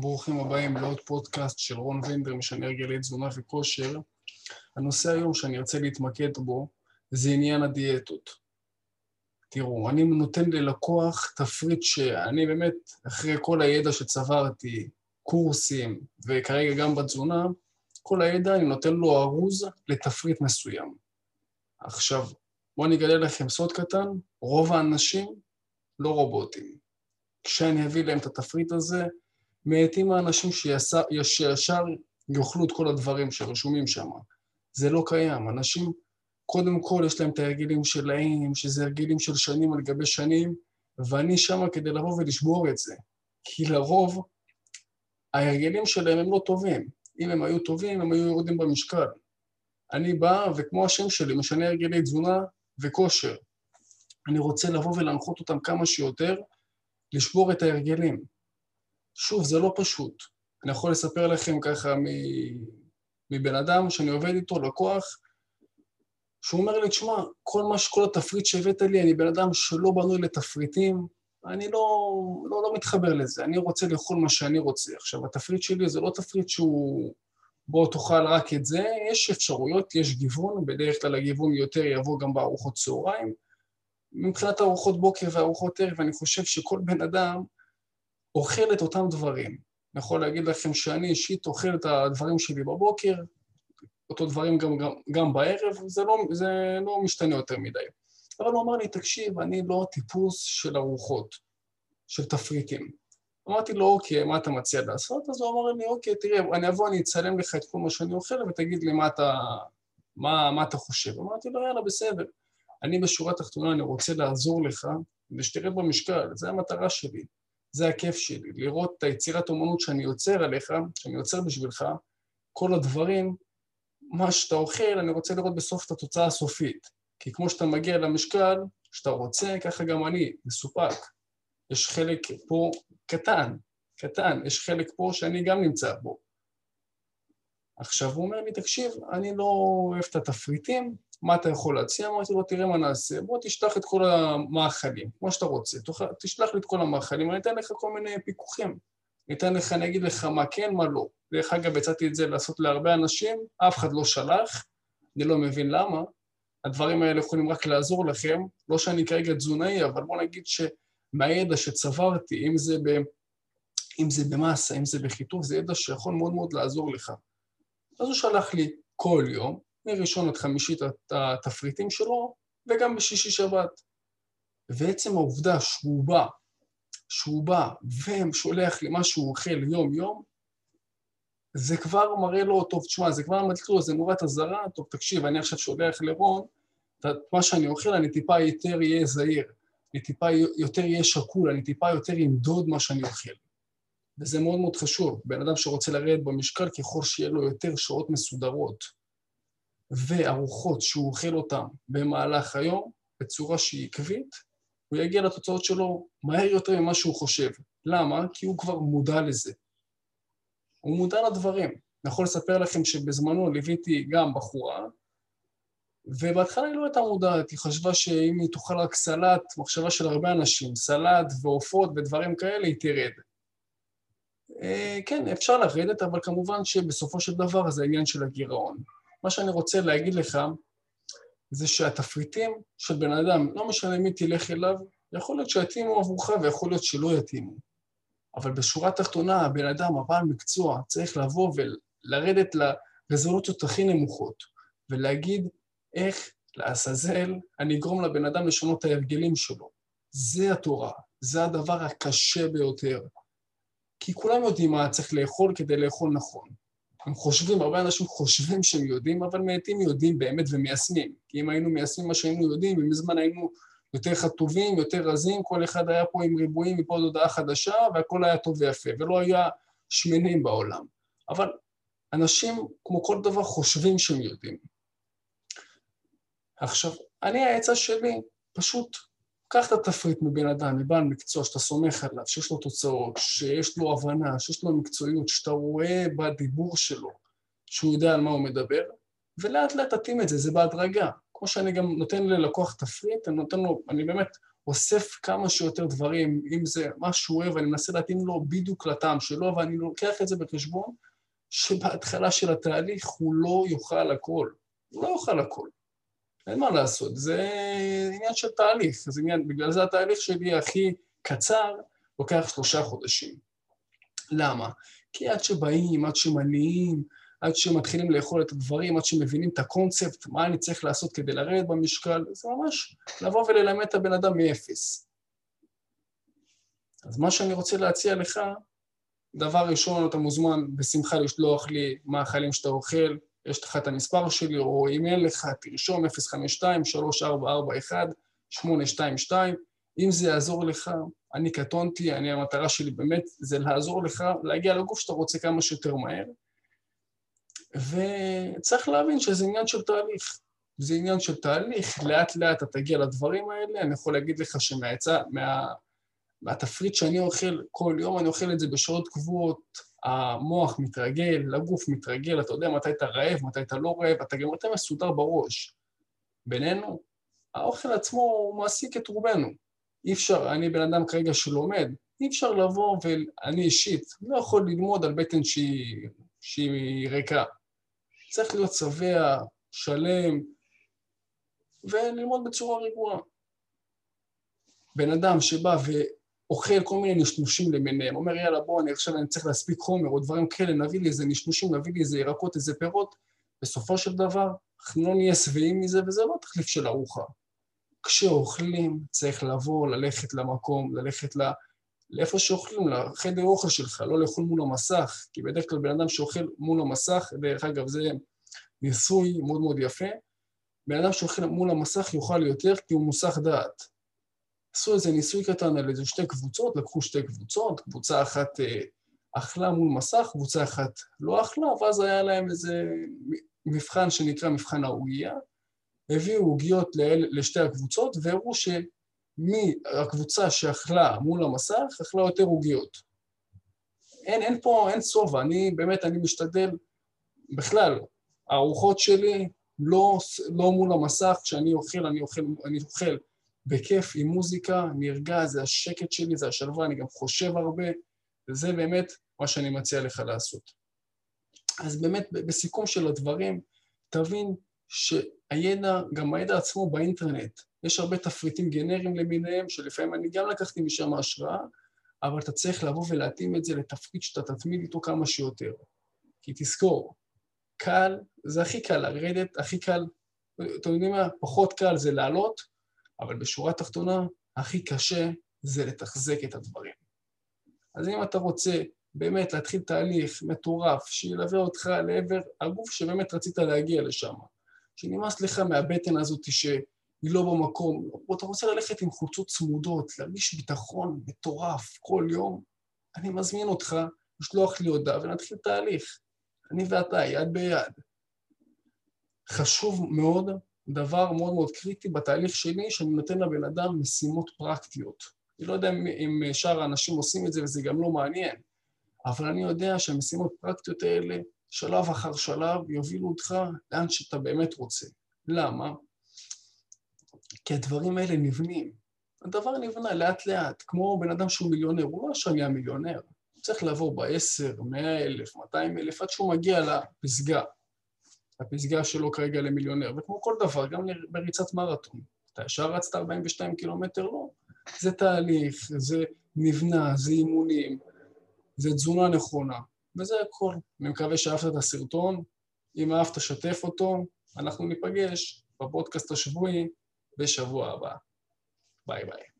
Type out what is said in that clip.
ברוכים הבאים לעוד פודקאסט של רון וינדר, משנה הרגלי תזונה וכושר. הנושא היום שאני ארצה להתמקד בו זה עניין הדיאטות. תראו, אני נותן ללקוח תפריט שאני באמת, אחרי כל הידע שצברתי, קורסים וכרגע גם בתזונה, כל הידע אני נותן לו ארוז לתפריט מסוים. עכשיו, בואו אני אגלה לכם סוד קטן, רוב האנשים לא רובוטים. כשאני אביא להם את התפריט הזה, מעטים האנשים שישר יאכלו את כל הדברים שרשומים שם. זה לא קיים. אנשים, קודם כל יש להם את ההרגלים שלהם, שזה הרגלים של שנים על גבי שנים, ואני שם כדי לבוא ולשבור את זה. כי לרוב, ההרגלים שלהם הם לא טובים. אם הם היו טובים, הם היו יורדים במשקל. אני בא, וכמו השם שלי, משנה הרגלי תזונה וכושר. אני רוצה לבוא ולהנחות אותם כמה שיותר, לשבור את ההרגלים. שוב, זה לא פשוט. אני יכול לספר לכם ככה מבן אדם שאני עובד איתו, לקוח, שהוא אומר לי, תשמע, כל מה שכל התפריט שהבאת לי, אני בן אדם שלא בנוי לתפריטים, אני לא, לא, לא מתחבר לזה, אני רוצה לאכול מה שאני רוצה. עכשיו, התפריט שלי זה לא תפריט שהוא... בוא תאכל רק את זה, יש אפשרויות, יש גיוון, בדרך כלל הגיוון יותר יבוא גם בארוחות צהריים. מבחינת ארוחות בוקר וארוחות ערב, אני חושב שכל בן אדם אוכל את אותם דברים. אני יכול להגיד לכם שאני אישית אוכל את הדברים שלי בבוקר, אותו דברים גם, גם, גם בערב, זה לא, זה לא משתנה יותר מדי. אבל הוא אמר לי, תקשיב, אני לא טיפוס של ארוחות, של תפריטים. אמרתי לו, אוקיי, מה אתה מציע לעשות? אז הוא אמר לי, אוקיי, תראה, אני אבוא, אני אצלם לך את כל מה שאני אוכל ותגיד לי מה אתה, מה, מה אתה חושב. אמרתי לו, יאללה, בסדר. אני בשורה התחתונה, אני רוצה לעזור לך ושתרד במשקל, זו המטרה שלי. זה הכיף שלי, לראות את היצירת אומנות שאני יוצר עליך, שאני יוצר בשבילך, כל הדברים, מה שאתה אוכל, אני רוצה לראות בסוף את התוצאה הסופית. כי כמו שאתה מגיע למשקל שאתה רוצה, ככה גם אני, מסופק. יש חלק פה קטן, קטן, יש חלק פה שאני גם נמצא בו. עכשיו הוא אומר לי, תקשיב, אני לא אוהב את התפריטים, מה אתה יכול להציע? אמרתי לו, תראה מה נעשה, בוא תשלח את כל המאכלים, כמו שאתה רוצה, תשלח לי את כל המאכלים, אני אתן לך כל מיני פיקוחים. אני אתן לך, אני אגיד לך מה כן, מה לא. דרך אגב, הצעתי את זה לעשות להרבה אנשים, אף אחד לא שלח, אני לא מבין למה. הדברים האלה יכולים רק לעזור לכם, לא שאני כרגע תזונאי, אבל בוא נגיד שמהידע שצברתי, אם זה, ב, אם זה במסה, אם זה בחיתוך, זה ידע שיכול מאוד מאוד לעזור לך. אז הוא שלח לי כל יום, מראשון עד חמישי את התפריטים שלו, וגם בשישי שבת. ועצם העובדה שהוא בא, שהוא בא ושולח לי מה שהוא אוכל יום-יום, זה כבר מראה לו, טוב, תשמע, זה כבר מדליק לו, זה נורת אזהרה, טוב, תקשיב, אני עכשיו שולח לרון, את מה שאני אוכל, אני טיפה יותר אהיה זהיר, אני טיפה יותר אהיה שקול, אני טיפה יותר אמדוד מה שאני אוכל. וזה מאוד מאוד חשוב. בן אדם שרוצה לרדת במשקל, ככל שיהיה לו יותר שעות מסודרות וארוחות שהוא אוכל אותן במהלך היום, בצורה שהיא עקבית, הוא יגיע לתוצאות שלו מהר יותר ממה שהוא חושב. למה? כי הוא כבר מודע לזה. הוא מודע לדברים. אני יכול לספר לכם שבזמנו ליוויתי גם בחורה, ובהתחלה היא לא הייתה מודעת, היא חשבה שאם היא תאכל רק סלט, מחשבה של הרבה אנשים, סלט ועופות ודברים כאלה, היא תרד. אה, כן, אפשר לרדת, אבל כמובן שבסופו של דבר זה העניין של הגירעון. מה שאני רוצה להגיד לך, זה שהתפריטים של בן אדם, לא משנה מי תלך אליו, יכול להיות שיתאימו עבורך ויכול להיות שלא יתאימו. אבל בשורה התחתונה, הבן אדם, הבעל מקצוע, צריך לבוא ולרדת לרזולוציות הכי נמוכות, ולהגיד איך לעזאזל אני אגרום לבן אדם לשנות את ההרגלים שלו. זה התורה, זה הדבר הקשה ביותר. כי כולם יודעים מה צריך לאכול כדי לאכול נכון. הם חושבים, הרבה אנשים חושבים שהם יודעים, אבל מעטים יודעים באמת ומיישמים. כי אם היינו מיישמים מה שהיינו יודעים, ומזמן היינו יותר חטובים, יותר רזים, כל אחד היה פה עם ריבועים מפה עוד הודעה חדשה, והכל היה טוב ויפה, ולא היה שמנים בעולם. אבל אנשים, כמו כל דבר, חושבים שהם יודעים. עכשיו, אני, העצה שלי, פשוט קח את התפריט מבן אדם, מבעל מקצוע שאתה סומך עליו, שיש לו תוצאות, שיש לו הבנה, שיש לו מקצועיות, שאתה רואה בדיבור שלו שהוא יודע על מה הוא מדבר, ולאט לאט תתאים את זה, זה בהדרגה. כמו שאני גם נותן ללקוח תפריט, אני נותן לו, אני באמת אוסף כמה שיותר דברים, אם זה מה שהוא אוהב, אני מנסה להתאים לו בדיוק לטעם שלו, ואני לוקח את זה בחשבון, שבהתחלה של התהליך הוא לא יאכל הכל. הוא לא יאכל הכל. אין מה לעשות, זה עניין של תהליך. זה עניין, בגלל זה התהליך שלי הכי קצר, לוקח שלושה חודשים. למה? כי עד שבאים, עד שמניעים, עד שמתחילים לאכול את הדברים, עד שמבינים את הקונספט, מה אני צריך לעשות כדי לרדת במשקל, זה ממש לבוא וללמד את הבן אדם מאפס. אז מה שאני רוצה להציע לך, דבר ראשון, אתה מוזמן בשמחה לשלוח לי החיילים שאתה אוכל, יש לך את המספר שלי, או אם אין לך, תרשום 052-3441-822. אם זה יעזור לך, אני קטונתי, אני, המטרה שלי באמת זה לעזור לך להגיע לגוף שאתה רוצה כמה שיותר מהר. וצריך להבין שזה עניין של תהליך. זה עניין של תהליך, לאט לאט אתה תגיע לדברים האלה, אני יכול להגיד לך שמהעצה, מה, מהתפריט שאני אוכל כל יום, אני אוכל את זה בשעות קבועות, המוח מתרגל, הגוף מתרגל, אתה יודע מתי אתה רעב, מתי אתה לא רעב, אתה גם יותר מסודר בראש. בינינו, האוכל עצמו מעסיק את רובנו. אי אפשר, אני בן אדם כרגע שלומד, אי אפשר לבוא ואני אישית לא יכול ללמוד על בטן שהיא, שהיא ריקה. צריך להיות שבע, שלם, וללמוד בצורה רגועה. בן אדם שבא ואוכל כל מיני נשנושים למיניהם, אומר יאללה בוא, אני עכשיו אני צריך להספיק חומר או דברים כאלה, נביא לי איזה נשנושים, נביא לי איזה ירקות, איזה פירות, בסופו של דבר אנחנו לא נהיה שבעים מזה וזה לא תחליף של ארוחה. כשאוכלים צריך לבוא, ללכת למקום, ללכת ל... לאיפה שאוכלים, לחדר אוכל שלך, לא לאכול מול המסך, כי בדרך כלל בן אדם שאוכל מול המסך, דרך אגב זה ניסוי מאוד מאוד יפה, בן אדם שאוכל מול המסך יאכל יותר כי הוא מוסך דעת. עשו איזה ניסוי קטן על איזה שתי קבוצות, לקחו שתי קבוצות, קבוצה אחת אה, אכלה מול מסך, קבוצה אחת לא אכלה, ואז היה להם איזה מבחן שנקרא מבחן העוגייה, הביאו עוגיות לשתי הקבוצות והראו שמהקבוצה שאכלה מול המסך, אכלה יותר עוגיות. אין, אין פה, אין שובע, אני באמת, אני משתדל, בכלל, הארוחות שלי לא, לא מול המסך, כשאני אוכל, אני אוכל, אני אוכל בכיף, עם מוזיקה, נרגע, זה השקט שלי, זה השלווה, אני גם חושב הרבה, וזה באמת מה שאני מציע לך לעשות. אז באמת, בסיכום של הדברים, תבין שהידע, גם הידע עצמו באינטרנט, יש הרבה תפריטים גנריים למיניהם, שלפעמים אני גם לקחתי משם השראה, אבל אתה צריך לבוא ולהתאים את זה לתפריט שאתה תתמיד איתו כמה שיותר. כי תזכור, קל, זה הכי קל לרדת, הכי קל, אתם יודעים מה? פחות קל זה לעלות, אבל בשורה התחתונה, הכי קשה זה לתחזק את הדברים. אז אם אתה רוצה באמת להתחיל תהליך מטורף, שילווה אותך לעבר הגוף שבאמת רצית להגיע לשם, שנמאס לך מהבטן הזאת שהיא לא במקום, או אתה רוצה ללכת עם חולצות צמודות, להרגיש ביטחון מטורף כל יום, אני מזמין אותך לשלוח לי הודעה ונתחיל תהליך. אני ואתה, יד ביד. חשוב מאוד, דבר מאוד מאוד קריטי בתהליך שלי, שאני נותן לבן אדם משימות פרקטיות. אני לא יודע אם שאר האנשים עושים את זה וזה גם לא מעניין, אבל אני יודע שהמשימות הפרקטיות האלה, שלב אחר שלב, יובילו אותך לאן שאתה באמת רוצה. למה? כי הדברים האלה נבנים. הדבר נבנה לאט-לאט, כמו בן אדם שהוא מיליונר, הוא לא עכשיו נהיה מיליונר. הוא צריך לעבור ב-10, 100 אלף, 200 אלף, עד שהוא מגיע לפסגה. הפסגה שלו כרגע למיליונר, וכמו כל דבר, גם בריצת מרתון. אתה ישר רצת 42 קילומטר? לא. זה תהליך, זה נבנה, זה אימונים, זה תזונה נכונה, וזה הכל. אני מקווה שאהבת את הסרטון, אם אהבת, שתף אותו, אנחנו ניפגש בפודקאסט השבועי בשבוע הבא. ביי ביי.